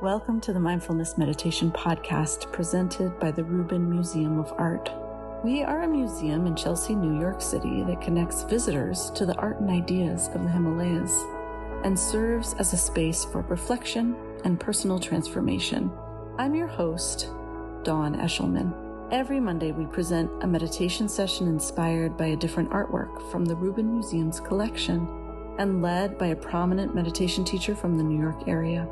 Welcome to the Mindfulness Meditation Podcast presented by the Rubin Museum of Art. We are a museum in Chelsea, New York City that connects visitors to the art and ideas of the Himalayas and serves as a space for reflection and personal transformation. I'm your host, Dawn Eshelman. Every Monday, we present a meditation session inspired by a different artwork from the Rubin Museum's collection and led by a prominent meditation teacher from the New York area.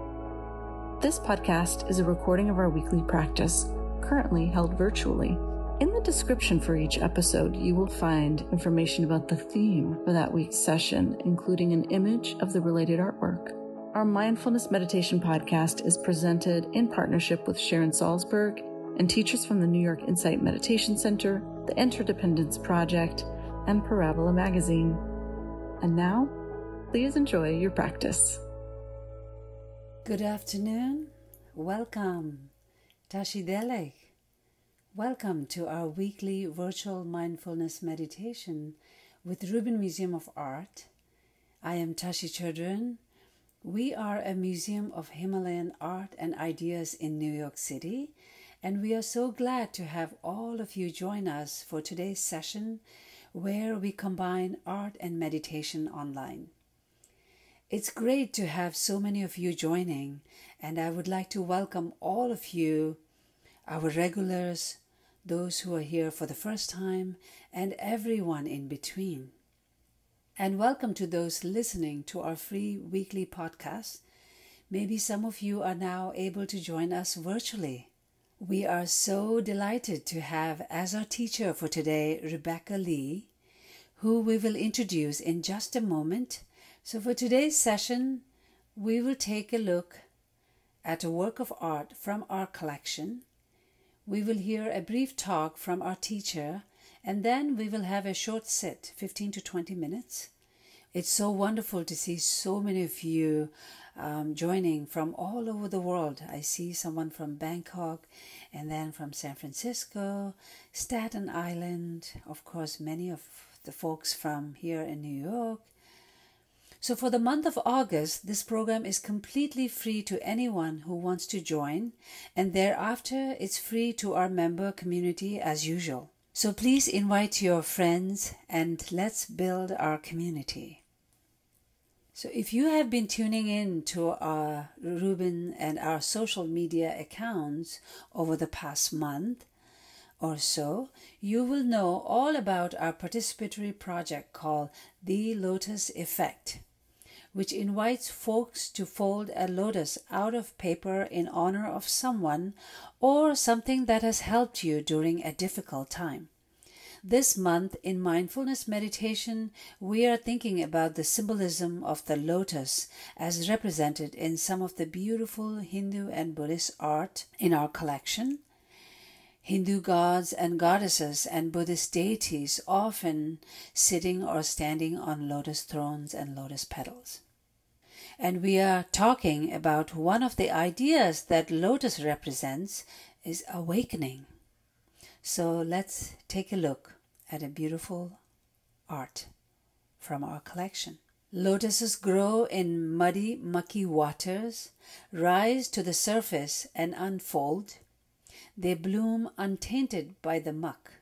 This podcast is a recording of our weekly practice, currently held virtually. In the description for each episode, you will find information about the theme for that week's session, including an image of the related artwork. Our mindfulness meditation podcast is presented in partnership with Sharon Salzberg and teachers from the New York Insight Meditation Center, the Interdependence Project, and Parabola Magazine. And now, please enjoy your practice. Good afternoon. Welcome. Tashi Delek. Welcome to our weekly virtual mindfulness meditation with Rubin Museum of Art. I am Tashi Chodron. We are a museum of Himalayan art and ideas in New York City, and we are so glad to have all of you join us for today's session where we combine art and meditation online. It's great to have so many of you joining, and I would like to welcome all of you, our regulars, those who are here for the first time, and everyone in between. And welcome to those listening to our free weekly podcast. Maybe some of you are now able to join us virtually. We are so delighted to have as our teacher for today Rebecca Li, who we will introduce in just a moment so, for today's session, we will take a look at a work of art from our collection. We will hear a brief talk from our teacher, and then we will have a short sit 15 to 20 minutes. It's so wonderful to see so many of you um, joining from all over the world. I see someone from Bangkok and then from San Francisco, Staten Island, of course, many of the folks from here in New York, so, for the month of August, this program is completely free to anyone who wants to join, and thereafter it's free to our member community as usual. So, please invite your friends and let's build our community. So, if you have been tuning in to our Rubin and our social media accounts over the past month, or so, you will know all about our participatory project called The Lotus Effect which invites folks to fold a lotus out of paper in honor of someone or something that has helped you during a difficult time. This month in mindfulness meditation, we are thinking about the symbolism of the lotus as represented in some of the beautiful Hindu and Buddhist art in our collection. Hindu gods and goddesses and Buddhist deities often sitting or standing on lotus thrones and lotus petals and we are talking about one of the ideas that lotus represents is awakening. So let's take a look at a beautiful art from our collection. Lotuses grow in muddy, mucky waters, rise to the surface and unfold. They bloom untainted by the muck,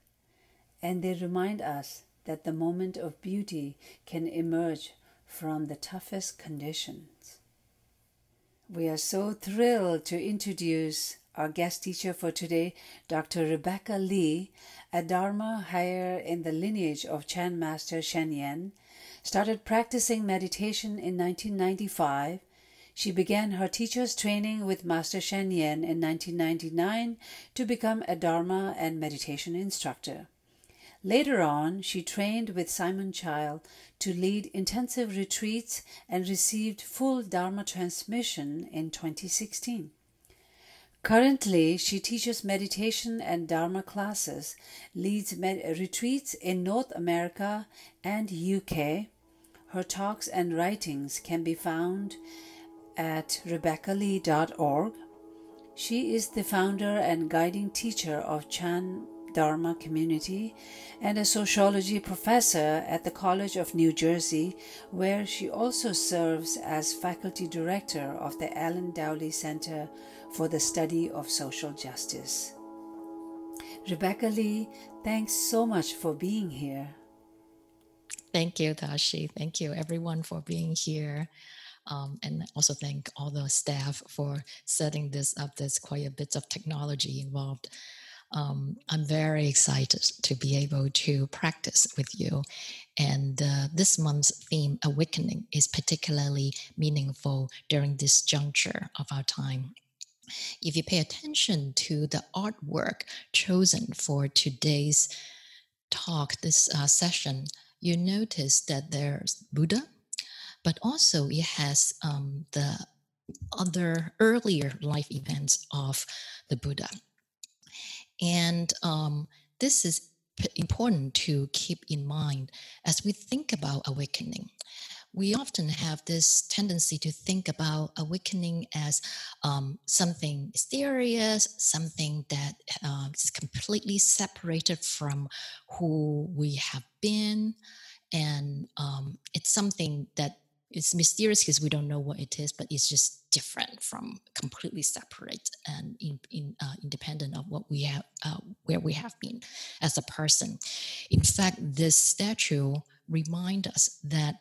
and they remind us that the moment of beauty can emerge from the toughest conditions. We are so thrilled to introduce our guest teacher for today, Dr. Rebecca Li, a Dharma heir in the lineage of Chan Master Sheng Yen, started practicing meditation in 1995. She began her teacher's training with Master Sheng Yen in 1999 to become a Dharma and meditation instructor. Later on, she trained with Simon Child to lead intensive retreats and received full Dharma transmission in 2016. Currently, she teaches meditation and Dharma classes, leads med- retreats in North America and UK. Her talks and writings can be found at rebeccali.org. She is the founder and guiding teacher of Chan Dharma community and a sociology professor at the College of New Jersey, where she also serves as faculty director of the Ellen Dowley Center for the Study of Social Justice. Rebecca Li, thanks so much for being here. Thank you, Tashi. Thank you, everyone, for being here. Um, and also thank all the staff for setting this up. There's quite a bit of technology involved. Um, I'm very excited to be able to practice with you. And uh, this month's theme, Awakening, is particularly meaningful during this juncture of our time. If you pay attention to the artwork chosen for today's talk, this uh, session, you notice that there's Buddha, but also it has um, the other earlier life events of the Buddha. And um, this is important to keep in mind as we think about awakening. We often have this tendency to think about awakening as um, something mysterious, something that uh, is completely separated from who we have been. And um, it's something that it's mysterious because we don't know what it is, but it's just different from completely separate and in, in, uh, independent of what we have, uh, where we have been as a person. In fact, this statue remind us that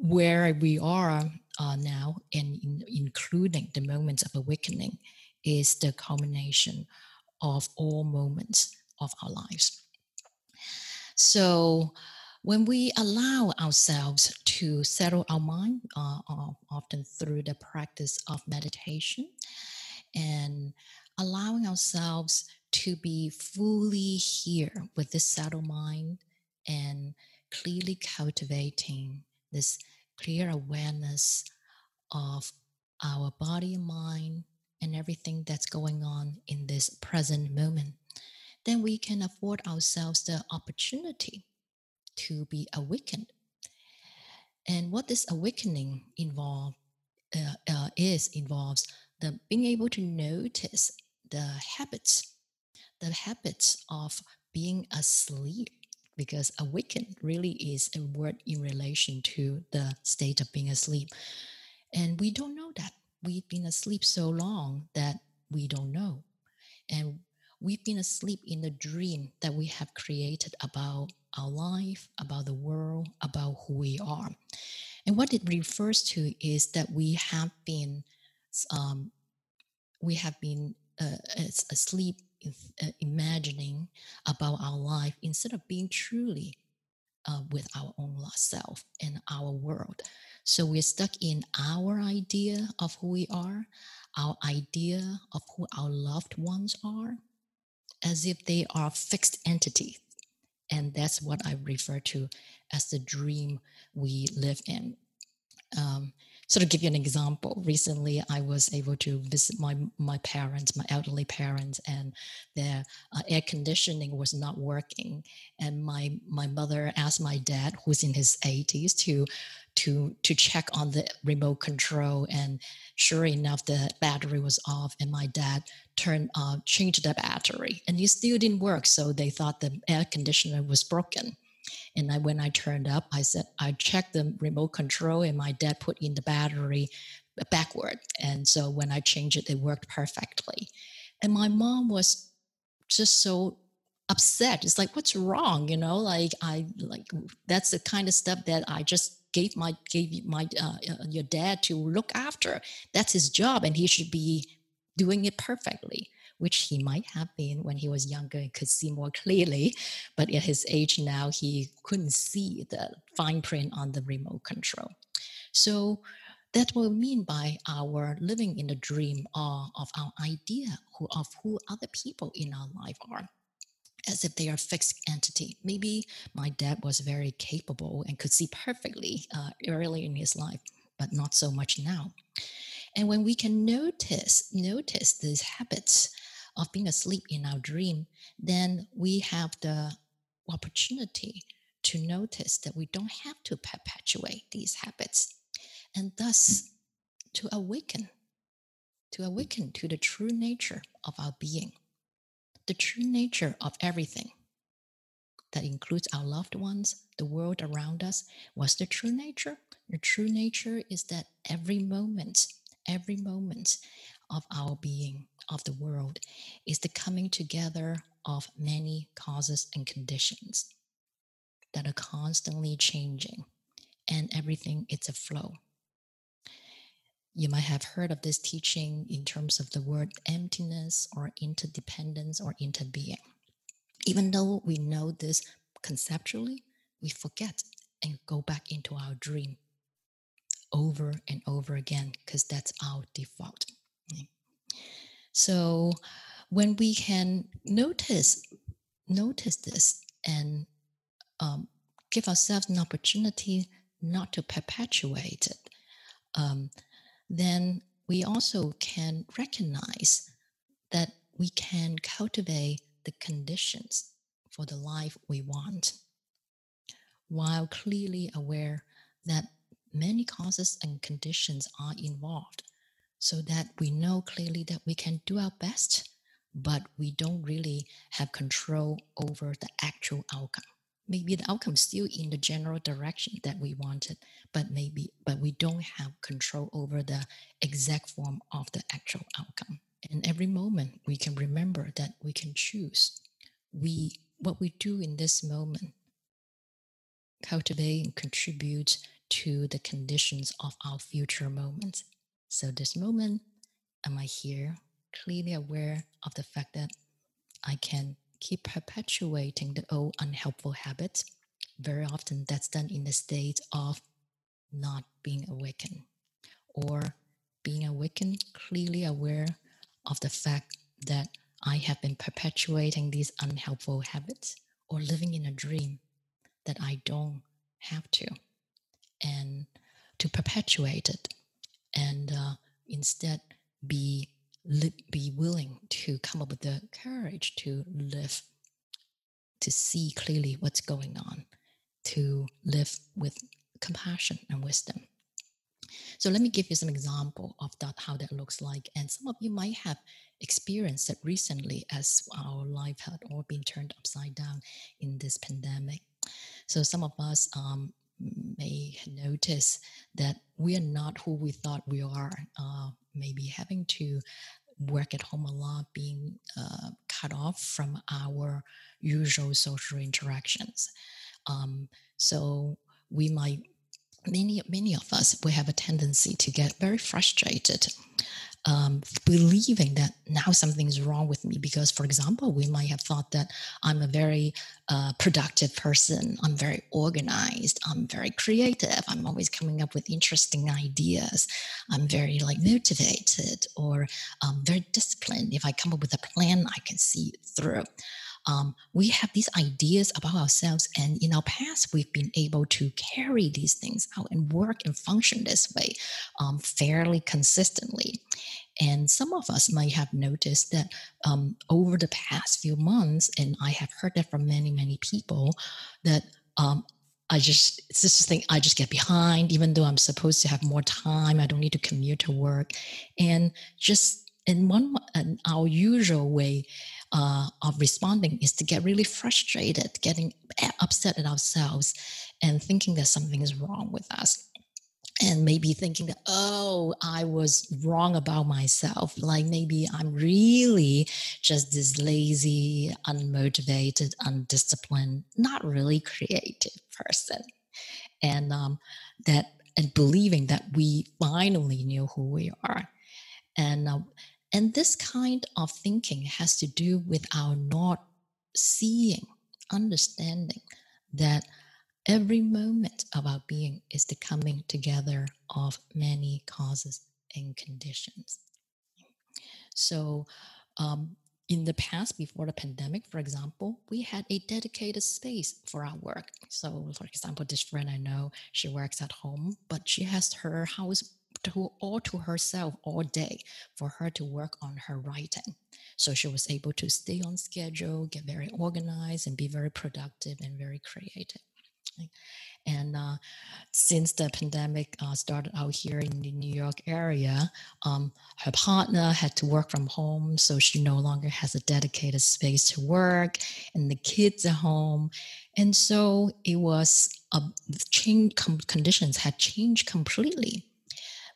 where we are uh, now, and in, including the moments of awakening, is the culmination of all moments of our lives. So when we allow ourselves to settle our mind, uh, uh, often through the practice of meditation, and allowing ourselves to be fully here with this settled mind and clearly cultivating this clear awareness of our body and mind and everything that's going on in this present moment, then we can afford ourselves the opportunity to be awakened. And what this awakening involve uh, uh, is involves the being able to notice the habits, the habits of being asleep. Because awakened really is a word in relation to the state of being asleep. And we don't know that. We've been asleep so long that we don't know. And we've been asleep in the dream that we have created about our life, about the world, about who we are. And what it refers to is that we have been, um, we have been uh, asleep, uh, imagining about our life instead of being truly uh, with our own self and our world. So we're stuck in our idea of who we are, our idea of who our loved ones are, as if they are fixed entities and that's what I refer to as the dream we live in. Um, so to give you an example, recently I was able to visit my my parents, my elderly parents, and their uh, air conditioning was not working. And my my mother asked my dad, who's in his 80s, to to to check on the remote control. And sure enough the battery was off and my dad turned uh, changed the battery and it still didn't work. So they thought the air conditioner was broken and I, when I turned up, I said, I checked the remote control and my dad put in the battery backward. And so when I changed it, it worked perfectly. And my mom was just so upset. It's like, what's wrong? You know, like I like that's the kind of stuff that I just gave my gave my uh, uh, your dad to look after. That's his job, and he should be doing it perfectly which he might have been when he was younger and could see more clearly. But at his age now, he couldn't see the fine print on the remote control. So what we mean by our living in the dream of, of our idea of who other people in our life are as if they are fixed entity. Maybe my dad was very capable and could see perfectly uh, early in his life, but not so much now. And when we can notice notice these habits of being asleep in our dream, then we have the opportunity to notice that we don't have to perpetuate these habits and thus mm. to awaken, to awaken to the true nature of our being. the true nature of everything. That includes our loved ones, the world around us. What's the true nature? The true nature is that every moment, every moment of our being, of the world, is the coming together of many causes and conditions that are constantly changing, and everything is a flow. You might have heard of this teaching in terms of the word emptiness or interdependence or interbeing. Even though we know this conceptually, we forget and go back into our dream over and over again because that's our default. So when we can notice notice this and um, give ourselves an opportunity not to perpetuate it, um, then we also can recognize that we can cultivate the conditions for the life we want, while clearly aware that many causes and conditions are involved, so that we know clearly that we can do our best, but we don't really have control over the actual outcome. Maybe the outcome is still in the general direction that we wanted but maybe but we don't have control over the exact form of the actual outcome. And every moment we can remember that we can choose. We what we do in this moment cultivate and contribute to the conditions of our future moments so this moment am i here clearly aware of the fact that i can keep perpetuating the old unhelpful habits, very often that's done in the state of not being awakened or being awakened, clearly aware of the fact that I have been perpetuating these unhelpful habits or living in a dream that I don't have to, and to perpetuate it and uh, instead be be willing to come up with the courage to live, to see clearly what's going on, to live with compassion and wisdom. So let me give you some example of that, how that looks like. And some of you might have experienced it recently as our life had all been turned upside down in this pandemic. So some of us um, may notice that we are not who we thought we are. Uh, maybe having to work at home a lot, being uh, cut off from our usual social interactions. Um, so we might many many of us we have a tendency to get very frustrated um, believing that now something is wrong with me because for example we might have thought that i'm a very uh, productive person. I'm very organized. I'm very creative. I'm always coming up with interesting ideas. I'm very like motivated or um, very disciplined. If i come up with a plan i can see it through um, we have these ideas about ourselves. And in our past, we've been able to carry these things out and work and function this way um, fairly consistently. And some of us might have noticed that um, over the past few months, and I have heard that from many, many people, that um, I just, it's just thing, I just get behind, even though I'm supposed to have more time. I don't need to commute to work. And just in one, in our usual way, uh, of responding is to get really frustrated, getting upset at ourselves, and thinking that something is wrong with us. And maybe thinking that, oh, I was wrong about myself. Like maybe I'm really just this lazy, unmotivated, undisciplined, not really creative person. And um, that, and believing that we finally knew who we are. And uh, and this kind of thinking has to do with our not seeing, understanding that every moment of our being is the coming together of many causes and conditions. So, um, in the past, before the pandemic, for example, we had a dedicated space for our work. So, for example, this friend I know, she works at home, but she has her house to all to herself all day for her to work on her writing. So she was able to stay on schedule, get very organized, and be very productive and very creative. And uh, since the pandemic uh, started out here in the New York area, um, her partner had to work from home, so she no longer has a dedicated space to work, and the kids at home, and so it was a change. conditions had changed completely,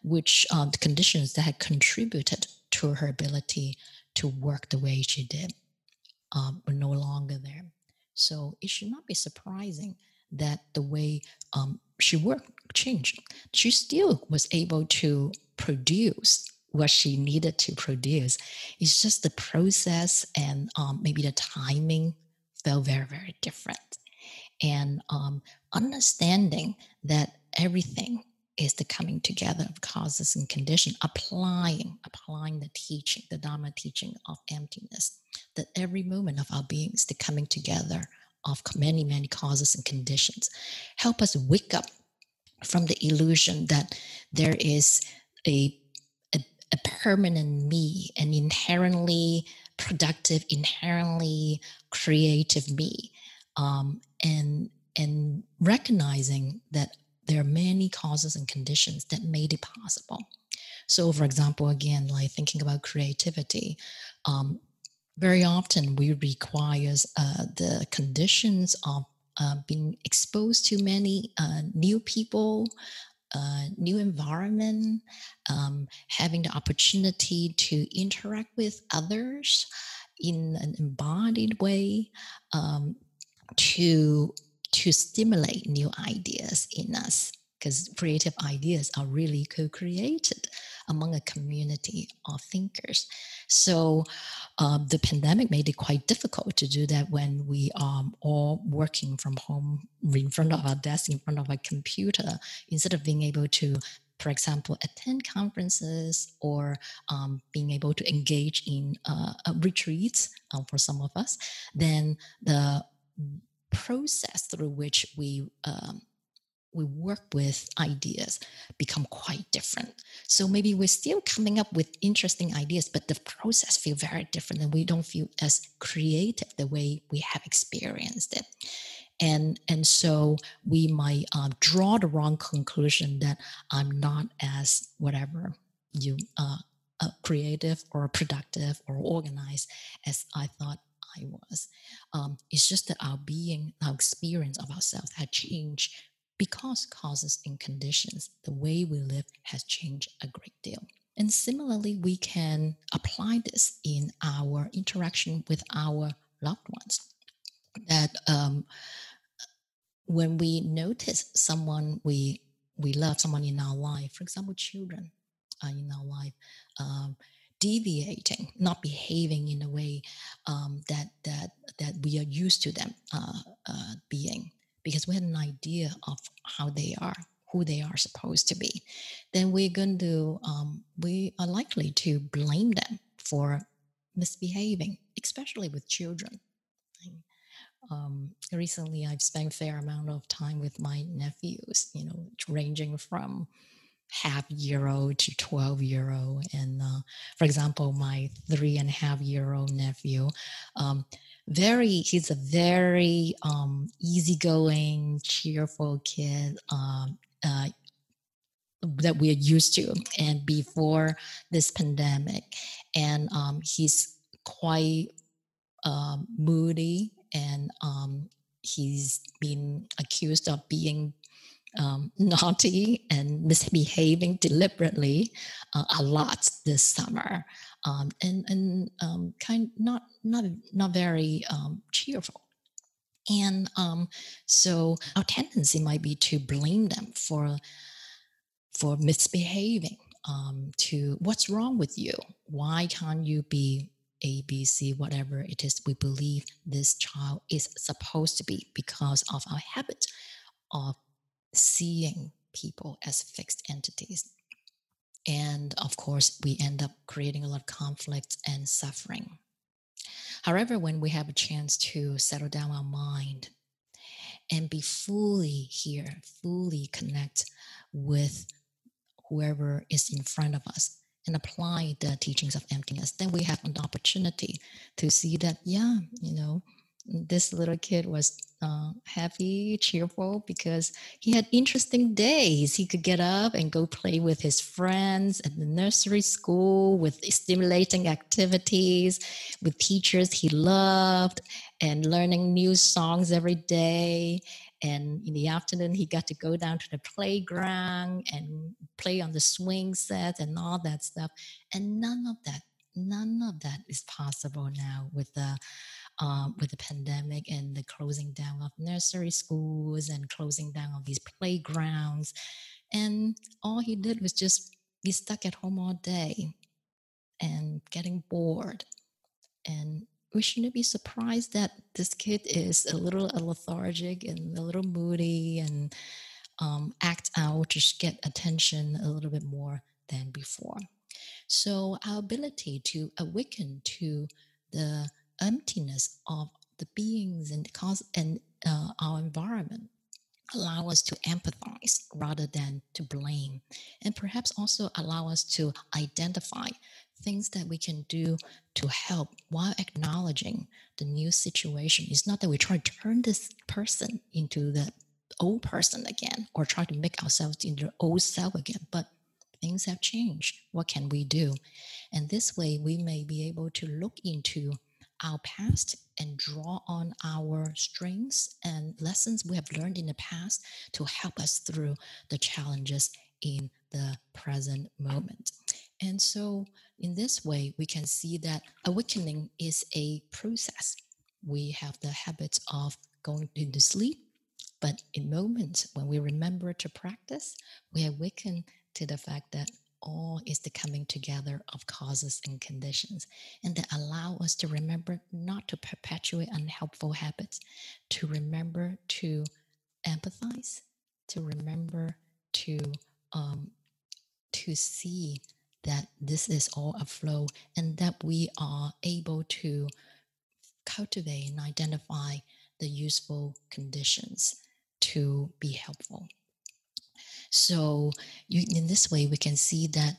which uh, the conditions that had contributed to her ability to work the way she did um, were no longer there. So it should not be surprising that the way um, she worked changed. She still was able to produce what she needed to produce. It's just the process and um, maybe the timing felt very, very different. And um, understanding that everything is the coming together of causes and condition, applying, applying the teaching, the Dharma teaching of emptiness, that every moment of our being is the coming together of many, many causes and conditions. Help us wake up from the illusion that there is a, a, a permanent me, an inherently productive, inherently creative me, um, and and recognizing that there are many causes and conditions that made it possible. So, for example, again, like thinking about creativity, um, very often we requires uh, the conditions of uh, being exposed to many uh, new people, uh, new environment, um, having the opportunity to interact with others in an embodied way, um, to to stimulate new ideas in us because creative ideas are really co-created among a community of thinkers. So um, the pandemic made it quite difficult to do that when we are all working from home in front of our desk in front of a computer instead of being able to for example, attend conferences or um, being able to engage in uh, retreats um, for some of us, then the process through which we um, we work with ideas become quite different. So maybe we're still coming up with interesting ideas, but the process feel very different, and we don't feel as creative the way we have experienced it. And and so we might um, draw the wrong conclusion that I'm not as whatever you uh, uh, creative or productive or organized as I thought I was. Um, it's just that our being, our experience of ourselves had changed because causes and conditions, the way we live has changed a great deal. And similarly, we can apply this in our interaction with our loved ones. That um, when we notice someone we we love, someone in our life, for example, children uh, in our life, um, deviating, not behaving in a way um, that that that we are used to them uh, uh, being, because we had an idea of how they are, who they are supposed to be, then we're going to um, we are likely to blame them for misbehaving, especially with children. Um, recently, I've spent a fair amount of time with my nephews, you know, ranging from half year old to 12 year old. And uh, for example, my three and a half year old nephew, um, very, he's a very um, easygoing, cheerful kid. Um, uh, that we're used to and before this pandemic and um, he's quite um, moody and um, he's been accused of being um, naughty and misbehaving deliberately uh, a lot this summer, um, and and um, kind not not not very um, cheerful. And um, so our tendency might be to blame them for for misbehaving. Um, to what's wrong with you? Why can't you be a, B, C, whatever it is we believe this child is supposed to be because of our habit of seeing people as fixed entities. And of course, we end up creating a lot of conflict and suffering. However, when we have a chance to settle down our mind and be fully here, fully connect with whoever is in front of us and apply the teachings of emptiness, then we have an opportunity to see that, yeah, you know, this little kid was uh, happy, cheerful because he had interesting days. He could get up and go play with his friends at the nursery school with stimulating activities with teachers he loved and learning new songs every day. And in the afternoon, he got to go down to the playground and play on the swing set and all that stuff. And none of that, none of that is possible now with the um, with the pandemic and the closing down of nursery schools and closing down of these playgrounds. And all he did was just be stuck at home all day and getting bored. And we shouldn't be surprised that this kid is a little lethargic and a little moody and um, act out to get attention a little bit more than before. So, our ability to awaken to the emptiness of the beings and cause and uh, our environment. Allow us to empathize rather than to blame. And perhaps also allow us to identify things that we can do to help while acknowledging the new situation. It's not that we try to turn this person into the old person again or try to make ourselves into the old self again but things have changed. What can we do? And this way we may be able to look into our past and draw on our strengths and lessons we have learned in the past to help us through the challenges in the present moment. And so, in this way, we can see that awakening is a process. We have the habits of going into sleep, but in moments when we remember to practice, we awaken to the fact that all is the coming together of causes and conditions, and that allow us to remember not to perpetuate unhelpful habits, to remember to empathize, to remember to um, to see that this is all a flow, and that we are able to cultivate and identify the useful conditions to be helpful. So, you, in this way, we can see that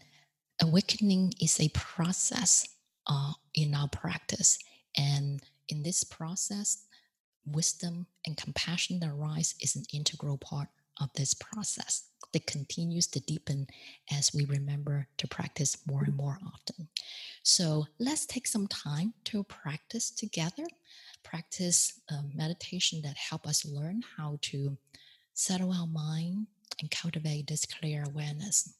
awakening is a process uh, in our practice. And in this process, wisdom and compassion that arise is an integral part of this process that continues to deepen as we remember to practice more and more often. So let's take some time to practice together, practice meditation that help us learn how to settle our mind, and cultivate this clear awareness.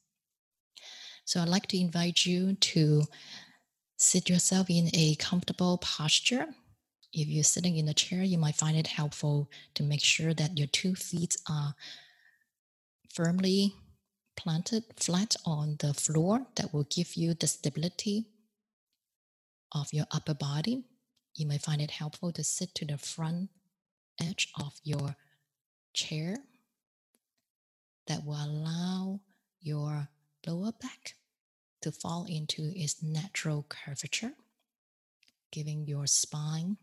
So I'd like to invite you to sit yourself in a comfortable posture. If you're sitting in a chair, you might find it helpful to make sure that your two feet are firmly planted flat on the floor that will give you the stability of your upper body. You may find it helpful to sit to the front edge of your chair that will allow your lower back to fall into its natural curvature, giving your spine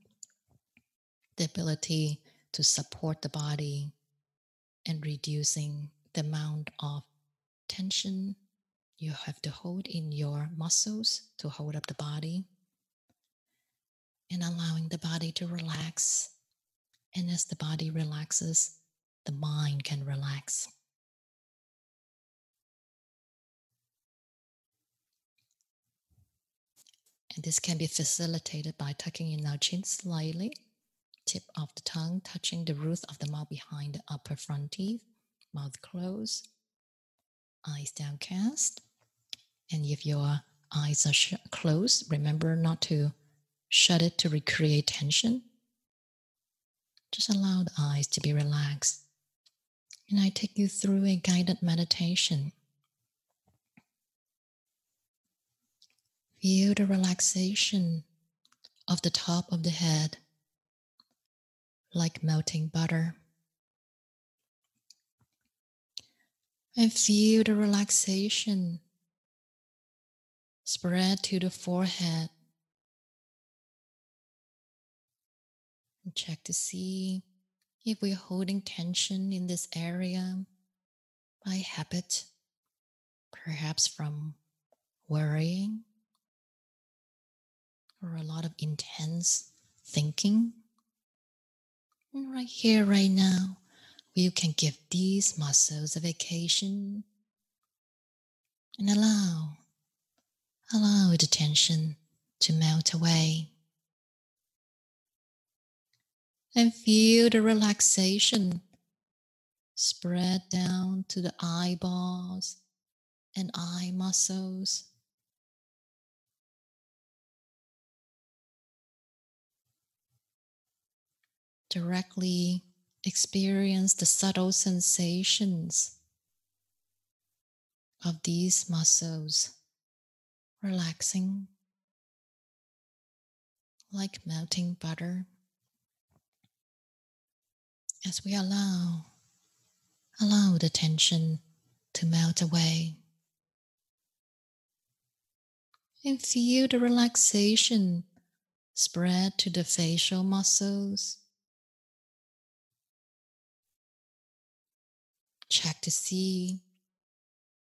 the ability to support the body and reducing the amount of tension you have to hold in your muscles to hold up the body and allowing the body to relax. And as the body relaxes, the mind can relax. And this can be facilitated by tucking in our chin slightly, tip of the tongue touching the roof of the mouth behind the upper front teeth, mouth closed, eyes downcast. And if your eyes are sh- closed, remember not to shut it to recreate tension. Just allow the eyes to be relaxed. And I take you through a guided meditation Feel the relaxation of the top of the head like melting butter. And feel the relaxation spread to the forehead. And check to see if we're holding tension in this area by habit, perhaps from worrying or a lot of intense thinking And right here, right now, you can give these muscles a vacation and allow, allow the tension to melt away. And feel the relaxation spread down to the eyeballs and eye muscles. Directly experience the subtle sensations of these muscles relaxing like melting butter. As we allow allow the tension to melt away and feel the relaxation spread to the facial muscles check to see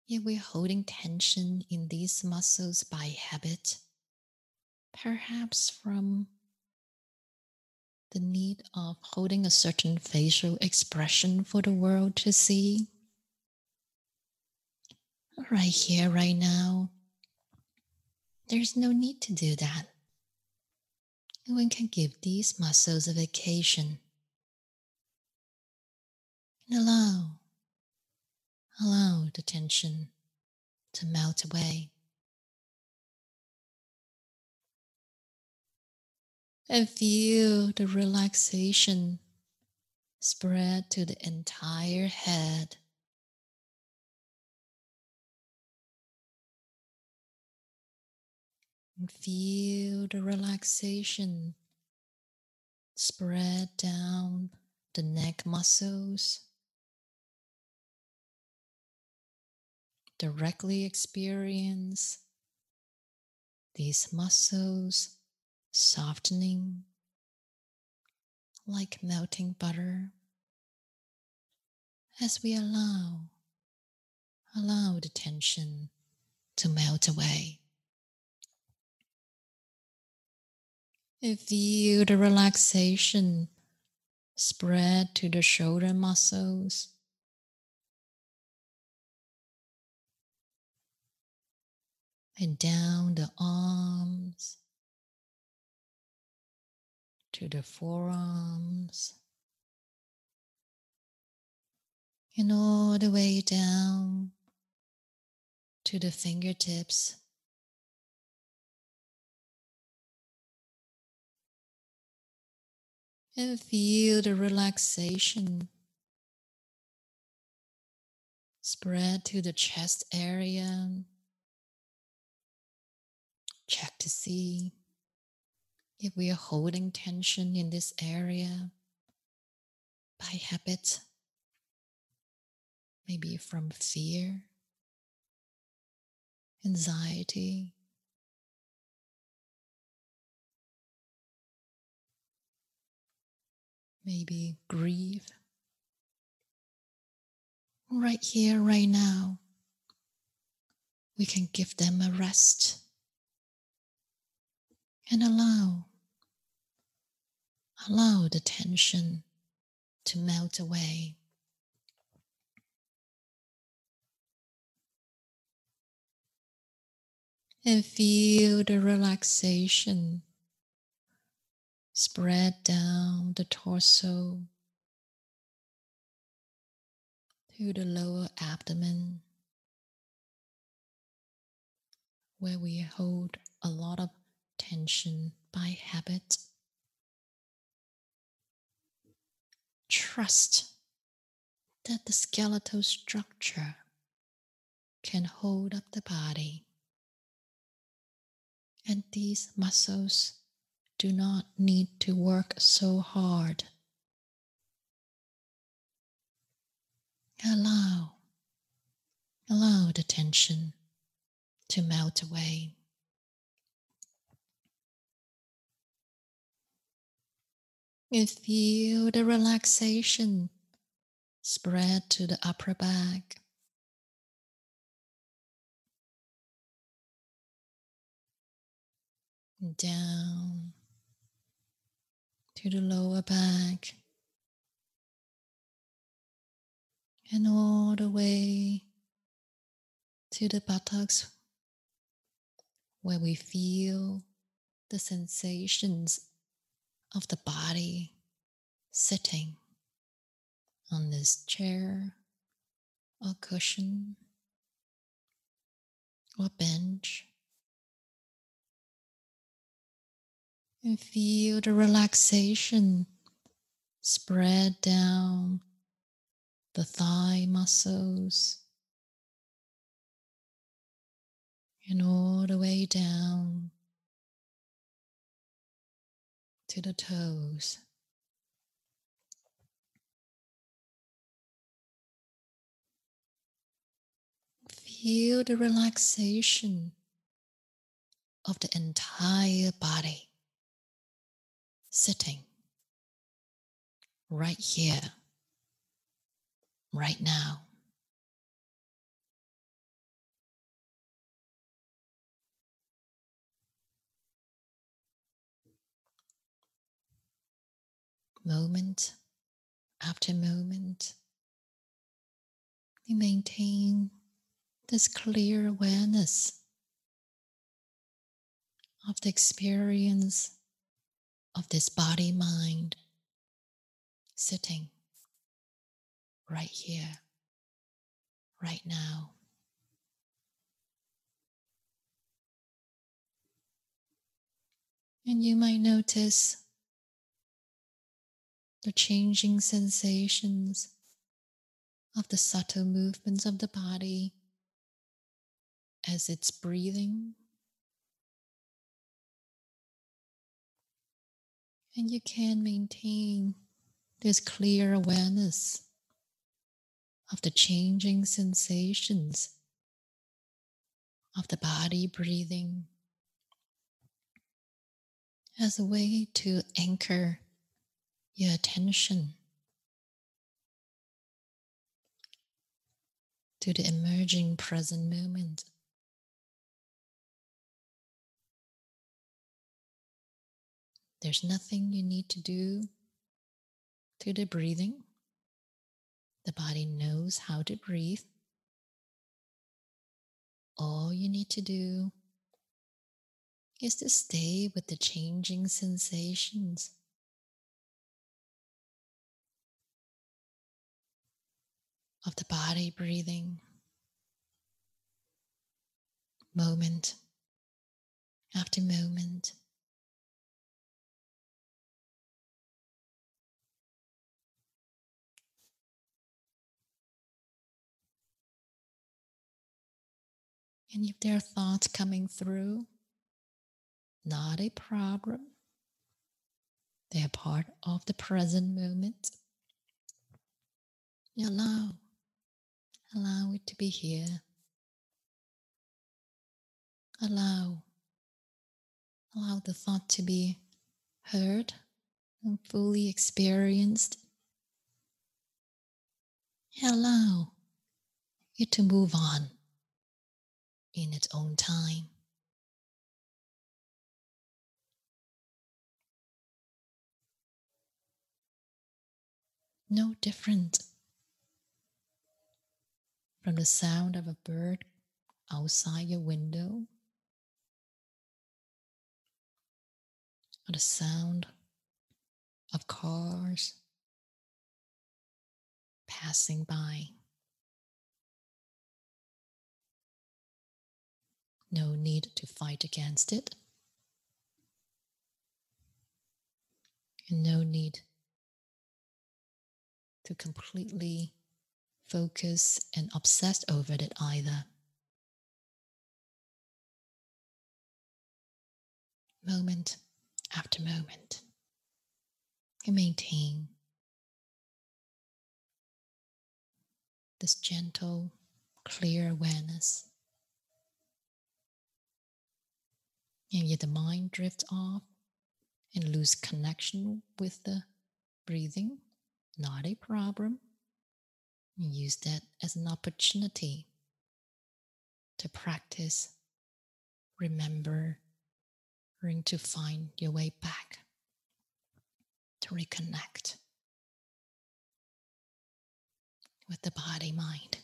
if we're holding tension in these muscles by habit, perhaps from the need of holding a certain facial expression for the world to see. Right here, right now, there's no need to do that. One can give these muscles a vacation and allow Allow the tension to melt away. And feel the relaxation spread to the entire head. And feel the relaxation spread down the neck muscles directly experience these muscles softening like melting butter as we allow allow the tension to melt away. Feel the relaxation spread to the shoulder muscles and down the arms to the forearms and all the way down to the fingertips. And feel the relaxation spread to the chest area Check to see if we are holding tension in this area by habit, maybe from fear, anxiety. Maybe grief. Right here, right now, we can give them a rest and allow, allow the tension to melt away. And feel the relaxation spread down the torso to the lower abdomen, where we hold a lot of tension by habit. Trust that the skeletal structure can hold up the body, and these muscles do not need to work so hard. Allow, allow the tension to melt away. You feel the relaxation spread to the upper back. Down to the lower back and all the way to the buttocks where we feel the sensations of the body sitting on this chair or cushion or bench. And feel the relaxation spread down the thigh muscles and all the way down to the toes. Feel the relaxation of the entire body sitting right here, right now. Moment after moment, we maintain this clear awareness of the experience of this body mind sitting right here, right now. And you might notice the changing sensations of the subtle movements of the body as it's breathing. And you can maintain this clear awareness of the changing sensations of the body breathing as a way to anchor your attention to the emerging present moment. There's nothing you need to do to the breathing. The body knows how to breathe. All you need to do is to stay with the changing sensations of the body breathing moment after moment. And if there are thoughts coming through, not a problem. They are part of the present moment. Allow Allow it to be here. Allow. Allow the thought to be heard and fully experienced. Allow it to move on in its own time. No different from the sound of a bird outside your window, or the sound of cars passing by. No need to fight against it. And no need to completely focus and obsessed over it either. Moment after moment, you maintain this gentle, clear awareness. And yet the mind drifts off and lose connection with the breathing. Not a problem. Use that as an opportunity to practice, remember, remembering to find your way back, to reconnect with the body mind.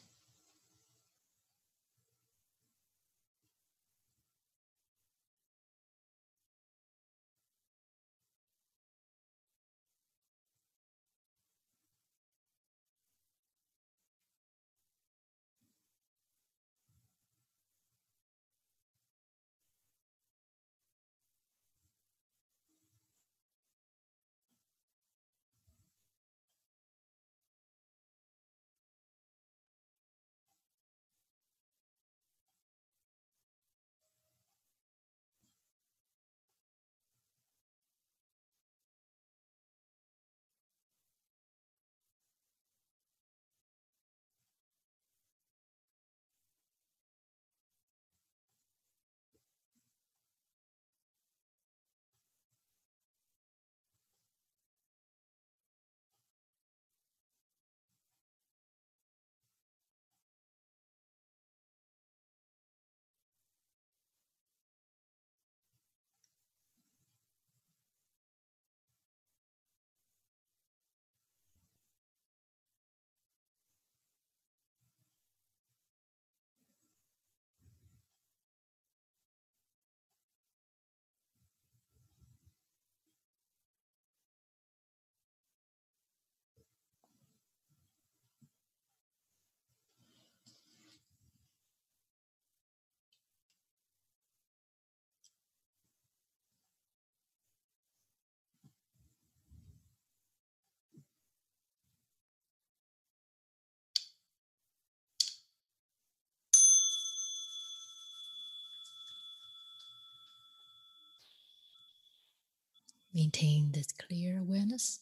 Maintain this clear awareness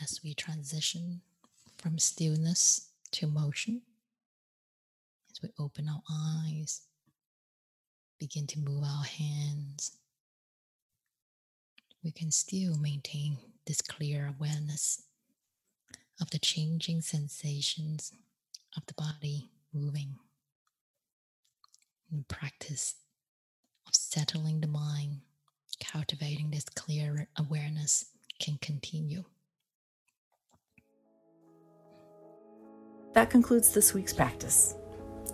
as we transition from stillness to motion. As we open our eyes, begin to move our hands, we can still maintain this clear awareness of the changing sensations of the body moving and practice of settling the mind cultivating this clear awareness can continue. That concludes this week's practice.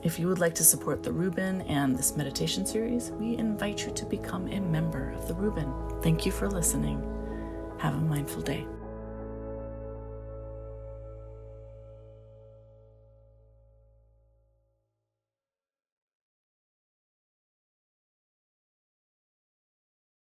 If you would like to support the Rubin and this meditation series, we invite you to become a member of the Rubin. Thank you for listening. Have a mindful day.